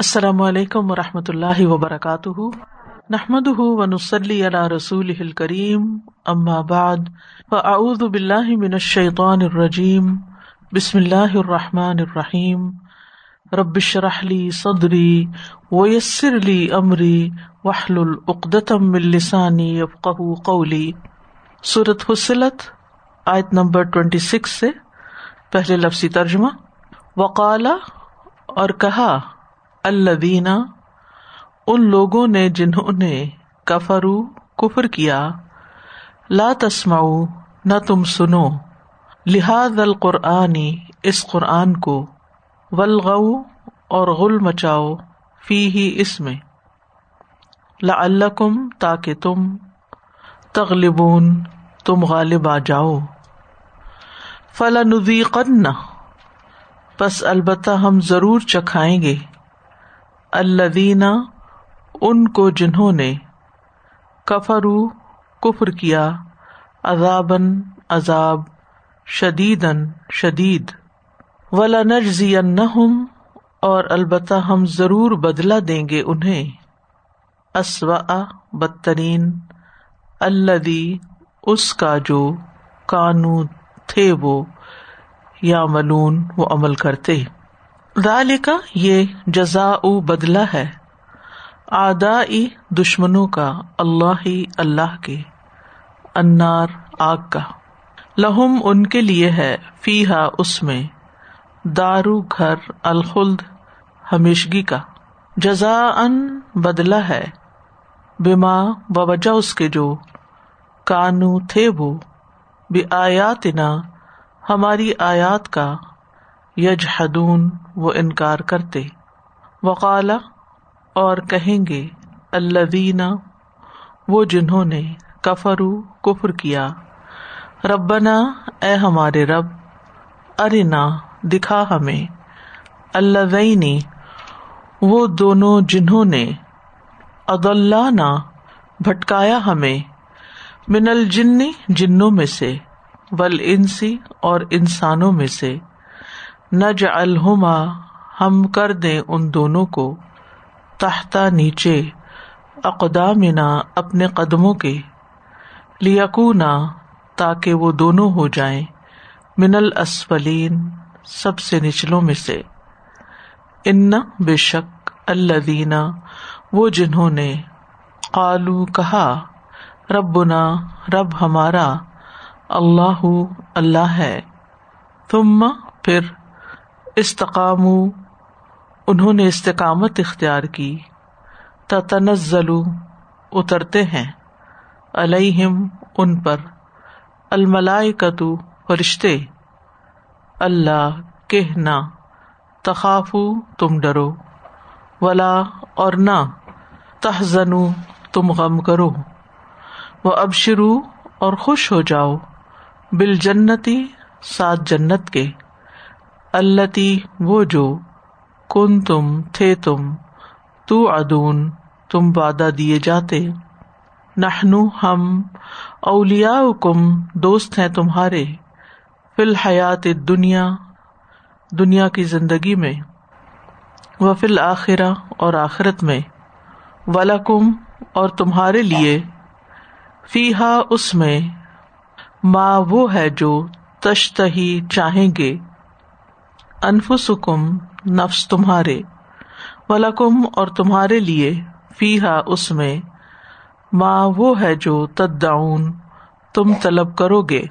السلام علیکم و رحمۃ اللہ وبرکاتہ۔ نحمد ونسلی علی رسول کریم بعد، فاعوذ باللہ من الشیطان الرجیم، بسم اللہ الرحمٰن الرحیم۔ ربش رحلی صدری ویسر علی عمری وحل العقدم السانی افقہ قولی۔ صورت حسلت آیت نمبر ٹوینٹی سکس سے پہلے لفظی ترجمہ۔ وقالا اور کہا الدینہ ان لوگوں نے جنہوں نے کفرو کفر کیا، لا تسماؤ نہ تم سنو لحاظ القرآنی اس قرآن کو ولغ اور غل مچاؤ فی ہی اس میں۔ لعلکم تاکہ تم تغلبون، تم غالب آ جاؤ۔ فلا فلاں بس البتہ ہم ضرور چکھائیں گے۔ الدینہ ان کو جنہوں نے کفرو کفر کیا عذابن عذاب شدید شدید۔ ولا نجزی اور البتہ ہم ضرور بدلا دیں گے انہیں۔ اسوا بدترین الدی اس کا جو کانو تھے وہ یا ملون وہ عمل کرتے۔ کا یہ جزا بدلا ہے۔ آدا دشمنوں کا، اللہ ہی اللہ کے۔ انار آگ کا۔ لہم ان کے لیے ہے فی ہا اس میں۔ دارو گھر الخلد، ہمیشگی کا۔ جزا ان بدلا ہے۔ بیما بوجہ اس کے جو کانو تھے وہ۔ بے آیات ہماری آیات کا۔ یج حدون وہ انکار کرتے۔ وقالا، اور کہیں گے اللہ وہ جنہوں نے کفرو، کفر کیا۔ ربنا، اے ہمارے رب، ارنا، دکھا ہمیں۔ اللہ وہ دونوں جنہوں نے اداللہ بھٹکایا ہمیں۔ من الجن، جنوں میں سے ول انسی اور انسانوں میں سے۔ نج الحما ہم کر دیں ان دونوں کو تحتا نیچے اقدامنا اپنے قدموں کے، لیکونا تاکہ وہ دونوں ہو جائیں من الاسفلین سب سے نچلوں میں سے۔ ان بے شک اللہ وہ جنہوں نے قالو کہا، ربنا رب ہمارا، اللہ اللہ ہے۔ تم پھر استقام انہوں نے استقامت اختیار کی۔ تنزل اترتے ہیں۔ الم ان پر۔ الملائے کتو فرشتے۔ اللہ، کہنا۔ تخاف تم ڈرو۔ ولا، اور نہ۔ تہزن تم غم کرو۔ وہ اب شروع اور خوش ہو جاؤ۔ بال جنتی سات جنت کے۔ التی، وہ جو کن تم تھے تم تو ادون تم وعدہ دیے جاتے۔ نہنو ہم اولیا کم دوست ہیں تمہارے۔ فی الحیات دنیا دنیا کی زندگی میں۔ و فل آخرہ اور آخرت میں۔ ولاکم اور تمہارے لیے۔ فی ہا اس میں۔ ماں، وہ ہے جو تشتہی چاہیں گے۔ انفسکم، نفس تمہارے، ولکم اور تمہارے لیے فی ہا اس میں، ماں وہ ہے جو تدعون، تم طلب کرو گے۔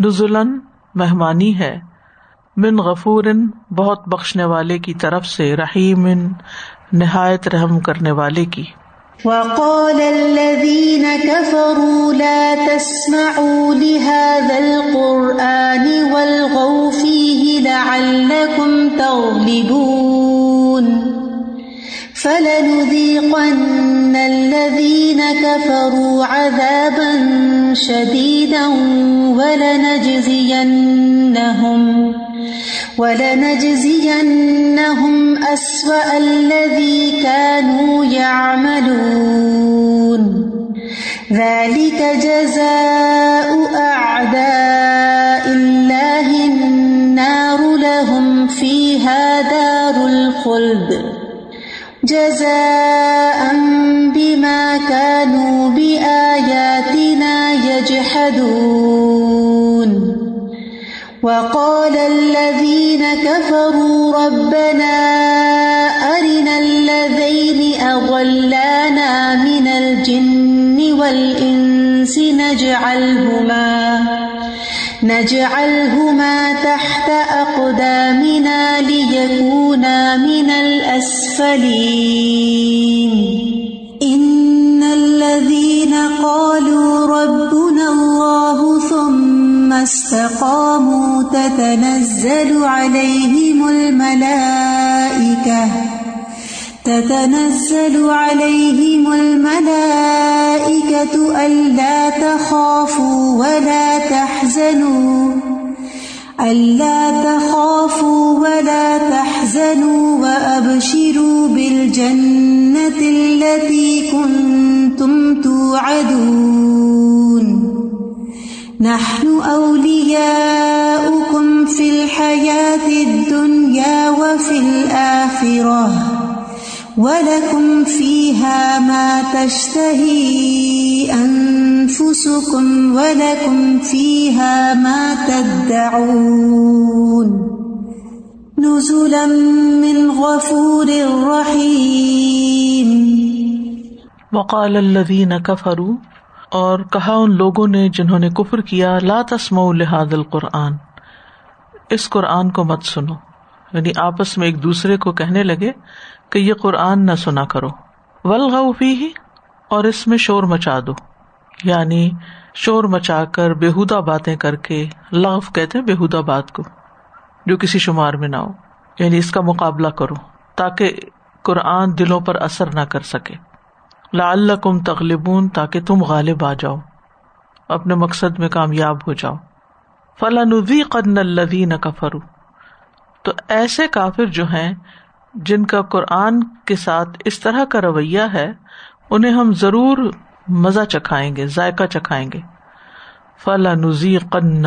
نزلن مہمانی ہے۔ من غفور بہت بخشنے والے کی طرف سے رحیم نہایت رحم کرنے والے کی۔ وقال الذين كفروا لا تسمعوا لهذا القرآن والغوا لعلكم تغلبون. فلنذيقن الذين كفروا عذابا شديدا ولنجزينهم ولنجزينهم أسوأ الذي كانوا يعملون. ذلك جزاء أعداء دار الخلد جزاء بما كانوا بآياتنا يجحدون وقال الذين كفروا ربنا أرنا الذين أضلانا من الجن والإنس نجعلهما نجعلهما تحت أقدامنا ليكونا من الأسفلين. إن الذين قالوا ربنا الله ثم استقاموا تتنزل عليهم الملائكة. تتنزل عليهم الملائكة ألا تخافوا ولا تحزنوا، ألا تخافوا ولا تحزنوا وأبشروا بالجنة التي كنتم توعدون. نحن أولياؤكم في الحياة الدنيا وفي الآخرة. ولكم فيها ما تشتهي أنفسكم ولكم فيها ما تدعون نزلا من غفور رحيم وقال الذين كفروا، اور کہا ان لوگوں نے جنہوں نے کفر کیا، لا تسمعوا لهذا القرآن۔ اس قرآن کو مت سنو۔ یعنی آپس میں ایک دوسرے کو کہنے لگے کہ یہ قرآن نہ سنا کرو۔ ولغی ہی اور اس میں شور مچا دو۔ یعنی شور مچا کر بےحدہ باتیں کر کے لغف کہتے بےحدہ بات کو، جو کسی شمار میں نہ ہو۔ یعنی اس کا مقابلہ کرو تاکہ قرآن دلوں پر اثر نہ کر سکے۔ لا اللہ کم تغلبون تاکہ تم غالب آ جاؤ۔ اپنے مقصد میں کامیاب ہو جاؤ۔ فلاں قدن الدین کفرو تو ایسے کافر جو ہیں جن کا قرآن کے ساتھ اس طرح کا رویہ ہے، انہیں ہم ضرور مزہ چکھائیں گے، ذائقہ چکھائیں گے۔ فلا نزی قن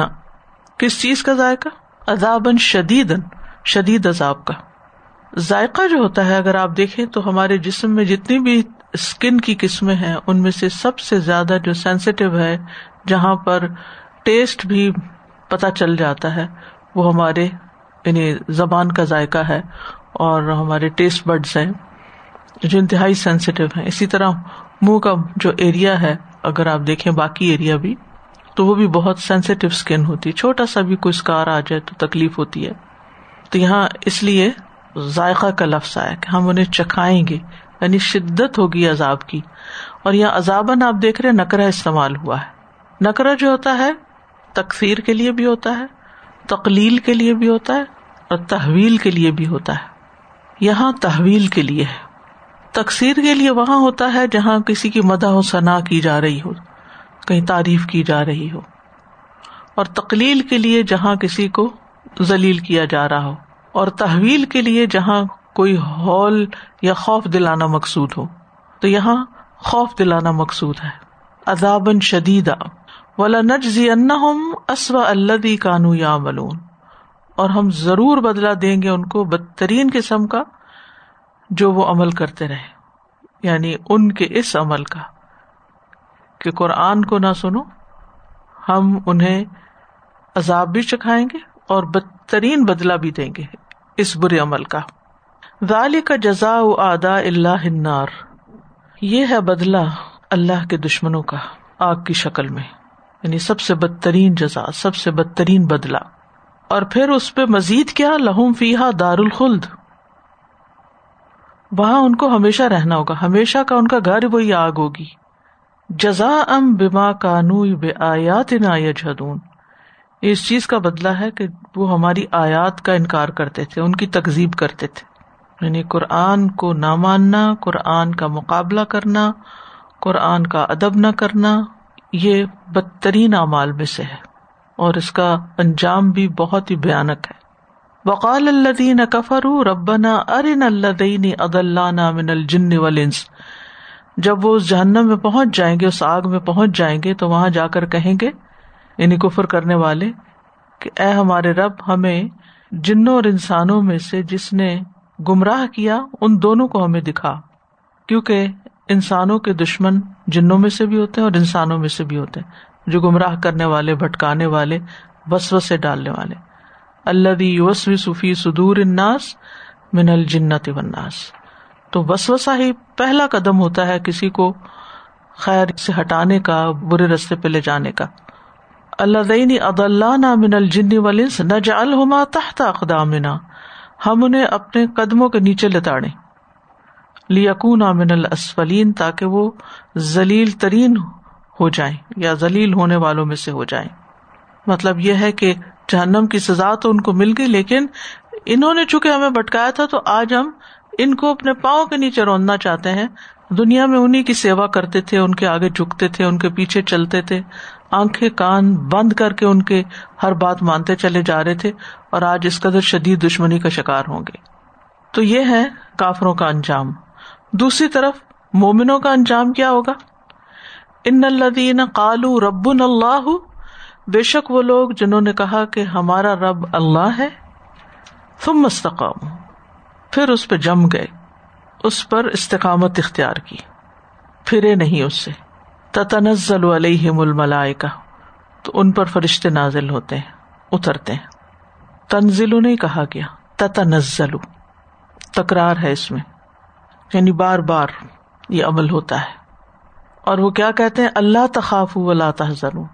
کس چیز کا ذائقہ؟ عذابن شدید شدید عذاب کا۔ ذائقہ جو ہوتا ہے، اگر آپ دیکھیں تو ہمارے جسم میں جتنی بھی اسکن کی قسمیں ہیں، ان میں سے سب سے زیادہ جو سینسیٹیو ہے، جہاں پر ٹیسٹ بھی پتہ چل جاتا ہے، وہ ہمارے یعنی زبان کا ذائقہ ہے۔ اور ہمارے ٹیسٹ بڈس ہیں جو انتہائی سینسیٹیو ہیں۔ اسی طرح منہ کا جو ایریا ہے، اگر آپ دیکھیں باقی ایریا بھی، تو وہ بھی بہت سینسیٹیو اسکن ہوتی ہے۔ چھوٹا سا بھی کوئی اسکار آ جائے تو تکلیف ہوتی ہے۔ تو یہاں اس لیے ذائقہ کا لفظ آیا کہ ہم انہیں چکھائیں گے یعنی شدت ہوگی عذاب کی۔ اور یہاں عذابن آپ دیکھ رہے نکرا استعمال ہوا ہے۔ نکرا جو ہوتا ہے تکفیر کے لیے بھی ہوتا ہے، تقلیل کے لیے بھی ہوتا ہے اور تحویل کے لیے بھی ہوتا ہے۔ یہاں تحویل کے لیے ہے۔ تقسیر کے لیے وہاں ہوتا ہے جہاں کسی کی مدح و ثنا کی جا رہی ہو، کہیں تعریف کی جا رہی ہو۔ اور تقلیل کے لیے جہاں کسی کو ذلیل کیا جا رہا ہو۔ اور تحویل کے لیے جہاں کوئی ہال یا خوف دلانا مقصود ہو۔ تو یہاں خوف دلانا مقصود ہے۔ عذابن شدید ولا نجزی اسوا اللہ کانو یا ملون اور ہم ضرور بدلا دیں گے ان کو بدترین قسم کا جو وہ عمل کرتے رہے یعنی ان کے اس عمل کا۔ کہ قرآن کو نہ سنو، ہم انہیں عذاب بھی چکھائیں گے اور بدترین بدلا بھی دیں گے اس برے عمل کا۔ ذالی کا جزا آدا اللہ ہنار یہ ہے بدلا اللہ کے دشمنوں کا، آگ کی شکل میں۔ یعنی سب سے بدترین جزا سب سے بدترین بدلا اور پھر اس پہ مزید کیا؟ لہوم فیحا دار الخلد وہاں ان کو ہمیشہ رہنا ہوگا، ہمیشہ کا ان کا گھر وہی آگ ہوگی۔ جزا ام بما کانو بے آیات جدون اس چیز کا بدلا ہے کہ وہ ہماری آیات کا انکار کرتے تھے، ان کی تکزیب کرتے تھے۔ یعنی قرآن کو نہ ماننا، قرآن کا مقابلہ کرنا، قرآن کا ادب نہ کرنا، یہ بدترین اعمال میں سے ہے۔ اور اس کا انجام بھی بہت ہی بھیانک ہے۔ وقال اللہ کفر ربنا ارن اللہ اد اللہ من الجن ولنس جب وہ اس جہنم میں پہنچ جائیں گے، اس آگ میں پہنچ جائیں گے، تو وہاں جا کر کہیں گے یعنی کفر کرنے والے، کہ اے ہمارے رب، ہمیں جنوں اور انسانوں میں سے جس نے گمراہ کیا، ان دونوں کو ہمیں دکھا۔ کیونکہ انسانوں کے دشمن جنوں میں سے بھی ہوتے ہیں اور انسانوں میں سے بھی ہوتے ہیں۔ جو گمراہ کرنے والے، بھٹکانے والے وسو سے ڈالنے والے۔ اللہ صفی سدور اناس من الجنت وناس تو وسوسا ہی پہلا قدم ہوتا ہے کسی کو خیر سے ہٹانے کا، برے رستے پہ لے جانے کا۔ اللہ دینی اد اللہ نہ من الجن ولنس نہ جا الحما تحت اقدامنا۔ ہم انہیں اپنے قدموں کے نیچے لتاڑے لیکون من الاسفلین تاکہ وہ ذلیل ترین ہو ہو جائیں یا ذلیل ہونے والوں میں سے ہو جائیں۔ مطلب یہ ہے کہ جہنم کی سزا تو ان کو مل گئی، لیکن انہوں نے چونکہ ہمیں بٹکایا تھا تو آج ہم ان کو اپنے پاؤں کے نیچے روندنا چاہتے ہیں۔ دنیا میں انہیں کی سیوا کرتے تھے، ان کے آگے جھکتے تھے، ان کے پیچھے چلتے تھے۔ آنکھیں کان بند کر کے ان کے ہر بات مانتے چلے جا رہے تھے اور آج اس قدر شدید دشمنی کا شکار ہوں گے۔ تو یہ ہے کافروں کا انجام۔ دوسری طرف مومنوں کا انجام کیا ہوگا؟ ان الدین کالو رب اللہ بے شک وہ لوگ جنہوں نے کہا کہ ہمارا رب اللہ ہے تم مستقام پھر اس پہ جم گئے، اس پر استقامت اختیار کی، پھرے نہیں اس سے۔ تتنزل علیہم الملائکہ، تو ان پر فرشتے نازل ہوتے ہیں، اترتے ہیں۔ تنزل نہیں کہا گیا تتنزل تکرار ہے اس میں یعنی بار بار یہ عمل ہوتا ہے۔ اور وہ کیا کہتے ہیں؟ اللہ تخاف ولا تحزنوا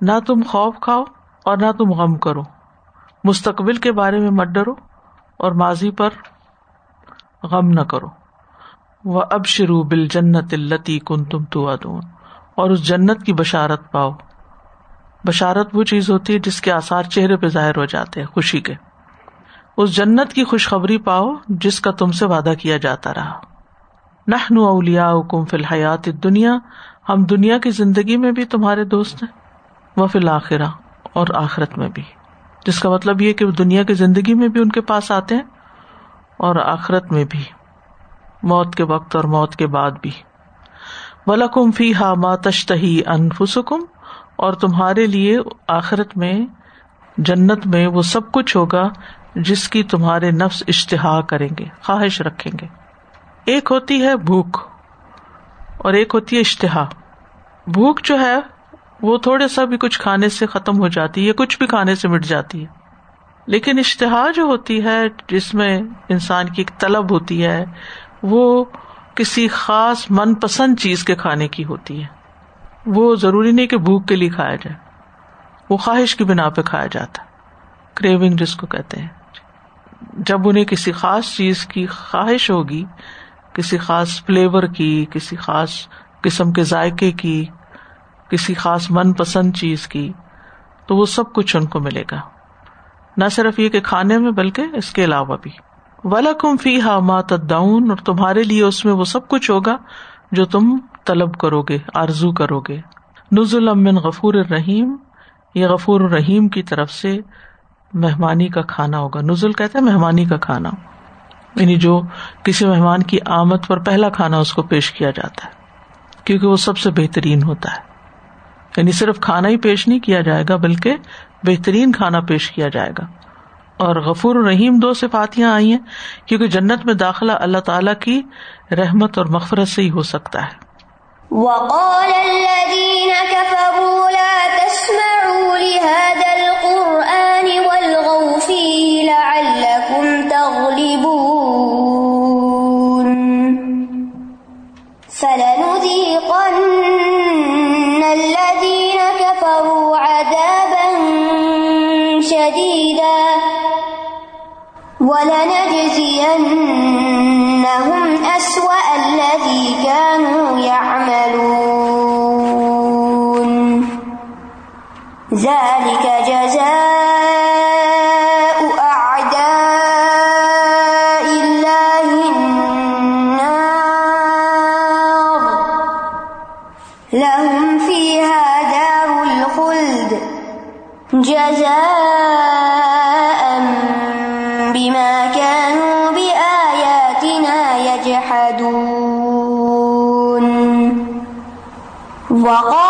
نہ تم خوف کھاؤ اور نہ تم غم کرو۔ مستقبل کے بارے میں مت ڈرو اور ماضی پر غم نہ کرو۔ وہ اب شروع بل جنت التی کن تم تو اور اس جنت کی بشارت پاؤ۔ بشارت وہ چیز ہوتی ہے جس کے آسار چہرے پہ ظاہر ہو جاتے ہیں، خوشی کے۔ اس جنت کی خوشخبری پاؤ جس کا تم سے وعدہ کیا جاتا رہا۔ نہ نو اولیا کم فی الحیات دنیا ہم دنیا کی زندگی میں بھی تمہارے دوست ہیں، وہ فی الآخرہ اور آخرت میں بھی۔ جس کا مطلب یہ کہ دنیا کی زندگی میں بھی ان کے پاس آتے ہیں اور آخرت میں بھی، موت کے وقت اور موت کے بعد بھی۔ ولکم فی ہا ماتشتہی انفسکم اور تمہارے لیے آخرت میں، جنت میں وہ سب کچھ ہوگا جس کی تمہارے نفس اشتہا کریں گے، خواہش رکھیں گے۔ ایک ہوتی ہے بھوک اور ایک ہوتی ہے اشتہا۔ بھوک جو ہے، وہ تھوڑے سا بھی کچھ کھانے سے ختم ہو جاتی ہے، کچھ بھی کھانے سے مٹ جاتی ہے۔ لیکن اشتہا جو ہوتی ہے، جس میں انسان کی ایک طلب ہوتی ہے، وہ کسی خاص من پسند چیز کے کھانے کی ہوتی ہے۔ وہ ضروری نہیں کہ بھوک کے لیے کھایا جائے۔ وہ خواہش کی بنا پہ کھایا جاتا۔ کریونگ جس کو کہتے ہیں۔ جب انہیں کسی خاص چیز کی خواہش ہوگی کسی خاص فلیور کی، کسی خاص قسم کے ذائقے کی، کسی خاص من پسند چیز کی، تو وہ سب کچھ ان کو ملے گا۔ نہ صرف یہ کہ کھانے میں، بلکہ اس کے علاوہ بھی۔ ولا کم فی ہا ماتداؤن اور تمہارے لیے اس میں وہ سب کچھ ہوگا جو تم طلب کرو گے، آرزو کرو گے۔ نزل امن غفور الرحیم، یہ غفور الرحیم کی طرف سے مہمانی کا کھانا ہوگا۔ نزل کہتے ہیں مہمانی کا کھانا۔ یعنی جو کسی مہمان کی آمد پر پہلا کھانا اس کو پیش کیا جاتا ہے، کیونکہ وہ سب سے بہترین ہوتا ہے۔ یعنی صرف کھانا ہی پیش نہیں کیا جائے گا، بلکہ بہترین کھانا پیش کیا جائے گا۔ اور غفور الرحیم دو صفاتیاں آئی ہیں، کیونکہ جنت میں داخلہ اللہ تعالی کی رحمت اور مغفرت سے ہی ہو سکتا ہے۔ وقال ولنجزينهم أسوأ الذي كانوا يعملون. ذلك جزاء